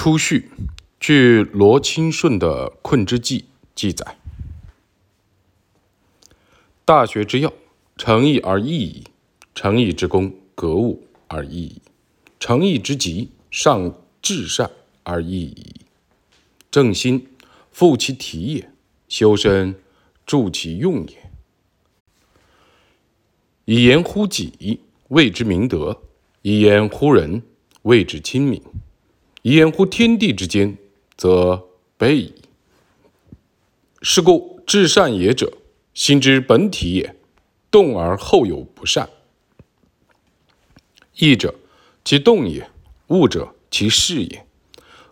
初序，据罗清顺的《困之记》记载，《大学之要，诚意而易矣；诚意之功，格物而易矣；诚意之极，上至善而易矣。正心，复其体也；修身，助其用也。以言乎己，谓之明德；以言乎人，谓之亲民。掩乎天地之间，则备矣。是故至善也者，心之本体也，动而后有不善。义者，其动也；物者，其事也。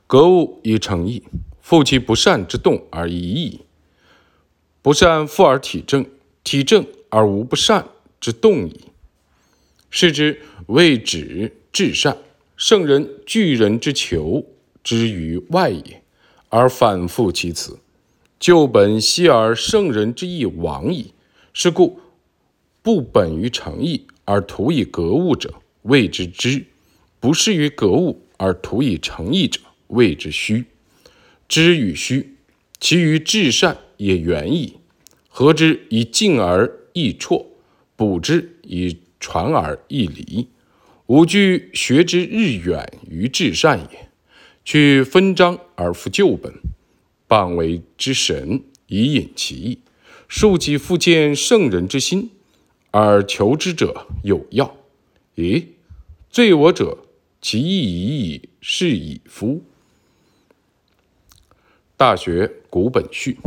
格物以成义，复其不善之动而已矣。不善复而体正，体正而无不善之动矣。是之谓止至善。圣人拒人之求之于外也，而反复其辞，就本息而圣人之意亡矣。是故不本于诚意而图以格物者，谓之知；不是于格物而图以诚意者，谓之虚。知与虚，其于至善也远矣。何之以静而易辍，补之以传而易离？吾惧学之日远于至善也，去分章而复旧本，谤为之神以引其意，庶几复见圣人之心，而求之者有要。咦，罪我者，其意已矣，是矣夫。大学古本序，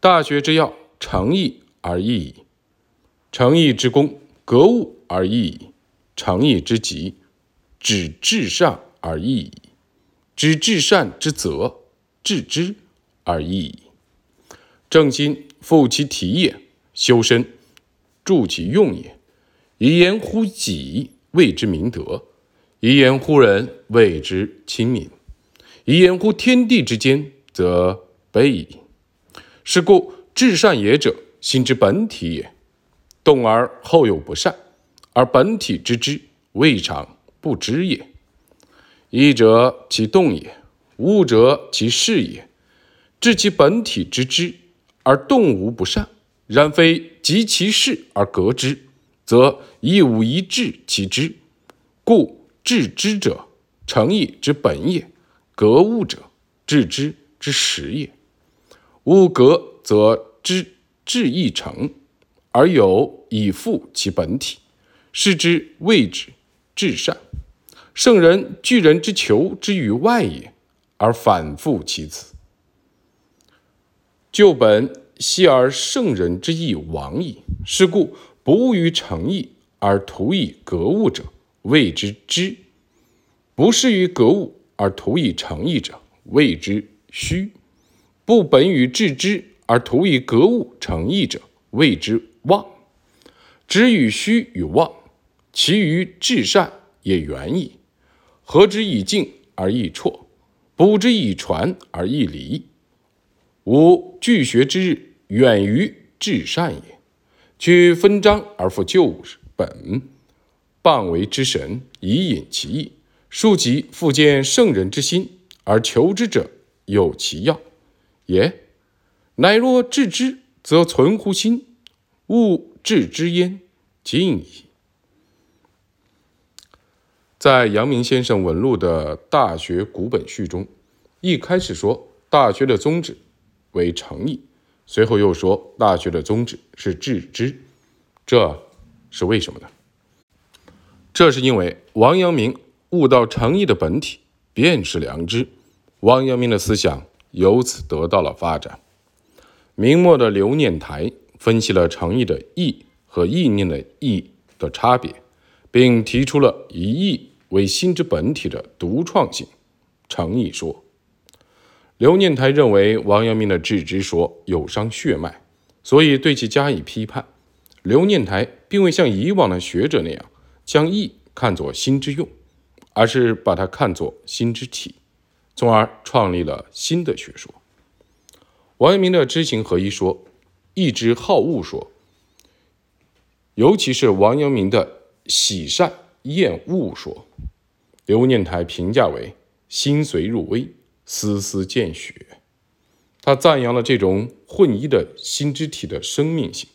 大学之要，诚意而易矣；诚意之功，格物而易矣。诚意之极，止至善而易矣；止至善之则，至之而易矣。正心，复其体也；修身，助其用也。以言乎己，谓之明德；以言乎人，谓之亲民；以言乎天地之间，则卑矣。是故至善也者，心之本体也，动而后有不善。而本体之知，未尝不知也。义者其动也，物者其事也。知其本体之知，而动无不善，然非及其事而革之，则亦无一致其知。故致知者，诚意之本也；格物者，致知之实也。物格则知至亦成，而有以复其本体。是之谓之至善。圣人拒人之求之于外也，而反复其辞。就本息而圣人之意亡矣。是故不务于诚意而图以格物者，谓之知；不是于格物而图以诚意者，谓之虚；不本于致知而图以格物诚意者，谓之妄。知与虚与妄。其余至善也远矣，何之以敬而易辍，补之以传而易离？吾惧学之日远于至善也。取分章而复旧本，谤为之神以引其意，庶几复见圣人之心而求之者有其要也。乃若治之，则存乎心；勿治之焉，尽矣。在阳明先生文录的《大学古本序》中，一开始说《大学》的宗旨为诚意，随后又说《大学》的宗旨是致知，这是为什么呢？这是因为王阳明悟到诚意的本体便是良知，王阳明的思想由此得到了发展。明末的刘念台分析了诚意的意和意念的意的差别，并提出了一意。为心之本体的独创性，诚意说。刘念台认为王阳明的致知说有伤血脉，所以对其加以批判。刘念台并未像以往的学者那样将意看作心之用，而是把它看作心之体，从而创立了新的学说。王阳明的知行合一说，意之好恶说，尤其是王阳明的喜善厌恶说。刘念台评价为：心随入微，丝丝见血。他赞扬了这种混一的心之体的生命性，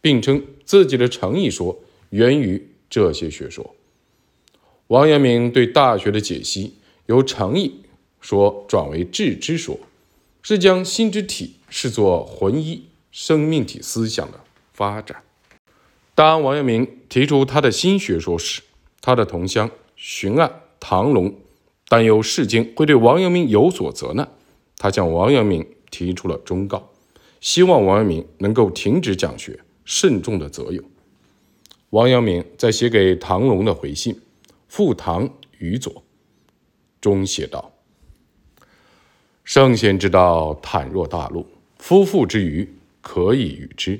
并称自己的诚意说源于这些学说。王阳明对《大学》的解析由诚意说转为智之说，是将心之体视作浑一生命体思想的发展。当王阳明提出他的新学说时，他的同乡荀案、唐龙担忧世间会对王阳明有所责难，他向王阳明。提出了忠告，希望王阳明能够停止讲学，慎重的择友。王阳明在写给唐龙的回信《复唐于左》中写道：“圣贤之道，坦若大陆，夫妇之愚，可以与之；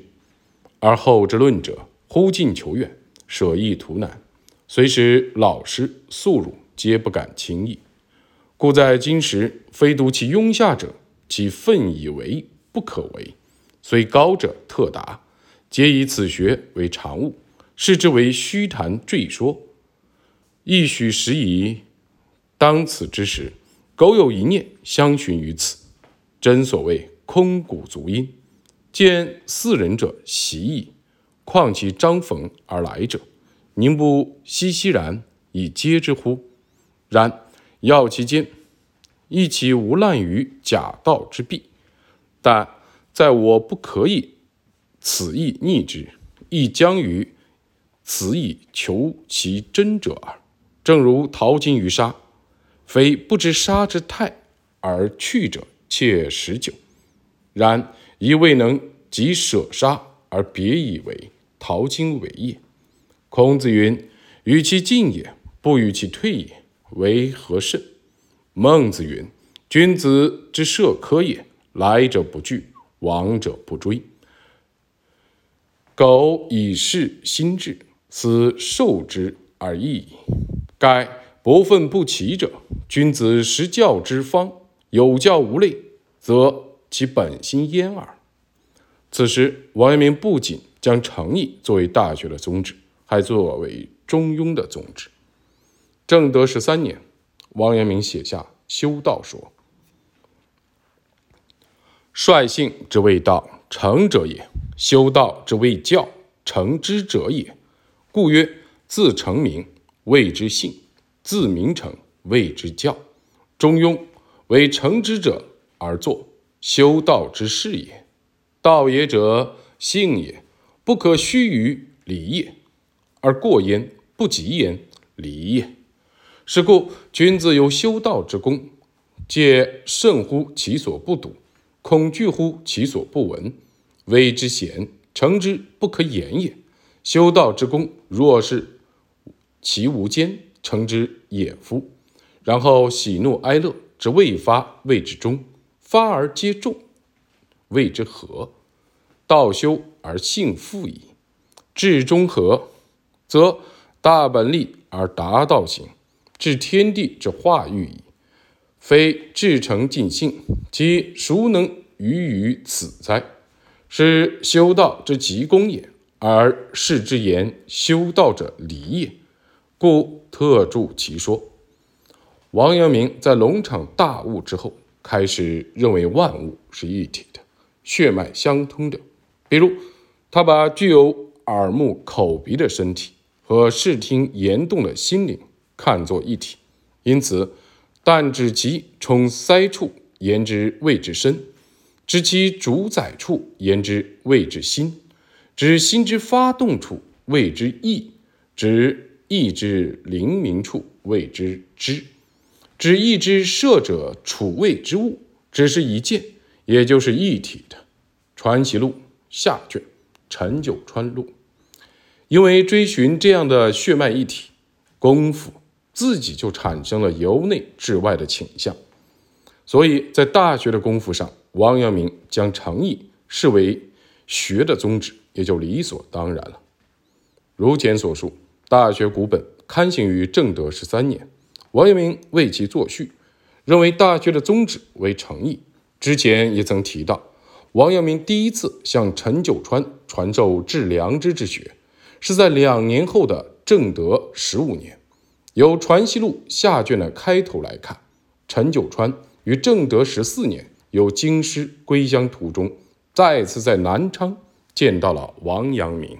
而后之论者，忽近求远，舍易图难，虽使老师素儒，皆不敢轻易。故在今时，非独其庸下者。”其愤以为不可为，虽高者特达，皆以此学为常务，视之为虚谈赘说。亦许时矣。当此之时，苟有一念相寻于此，真所谓空谷足音，见四人者习矣。况其张逢而来者，宁不熙熙然以接之乎？然要其间。亦其无滥于假道之弊，但在我不可以此意逆之，亦将于此以求其真者耳。正如淘金于沙，非不知沙之态而去者，且十九。然亦未能及舍沙而别以为淘金为业。孔子云：“与其进也，不与其退也，为何甚？”孟子云：“君子之社科也，来者不拒，往者不追。苟以是心志，斯受之而已矣。盖不愤不齐者，君子实教之方，有教无类，则其本心焉耳。”此时，王阳明不仅将诚意作为大学的宗旨，还作为中庸的宗旨。正德十三年。王阳明写下《修道说》：“率性之谓道，成者也；修道之谓教，成之者也。故曰：自成名，谓之性；自名成，谓之教。中庸，为成之者而作，修道之事也。道也者，性也，不可虚于礼也，而过焉，不及焉，礼也。”是故，君子有修道之功，戒慎乎其所不睹，恐惧乎其所不闻，谓之贤，诚之不可言也。修道之功，若是其无间，诚之也夫。然后喜怒哀乐之未发，谓之中；发而皆中，谓之和。道修而性复矣。至中和，则大本立而达道行。至天地之化育矣，非至诚尽性，其孰能逾于此哉？是修道之极功也，而世之言修道者礼也，故特著其说。王阳明在龙场大悟之后，开始认为万物是一体的，血脉相通的。比如，他把具有耳目口鼻的身体和视听言动的心灵。看作一体，因此，但指其充塞处，言之谓之身；知其主宰处，言之谓之心；指心之发动处，谓之意；指意之灵明处，谓之知；指意之摄者处谓之物。只是一件，也就是一体的。《传习录》下卷，陈九川录。因为追寻这样的血脉一体功夫。自己就产生了由内至外的倾向，所以在大学的功夫上，王阳明将诚意视为学的宗旨，也就理所当然了。如前所述，大学古本刊行于正德十三年，王阳明为其作序，认为大学的宗旨为诚意。之前也曾提到，王阳明第一次向陈九川传授致良知之学，是在两年后的正德十五年。由《传习录》下卷的开头来看，陈九川于正德十四年由京师归乡途中，再次在南昌见到了王阳明。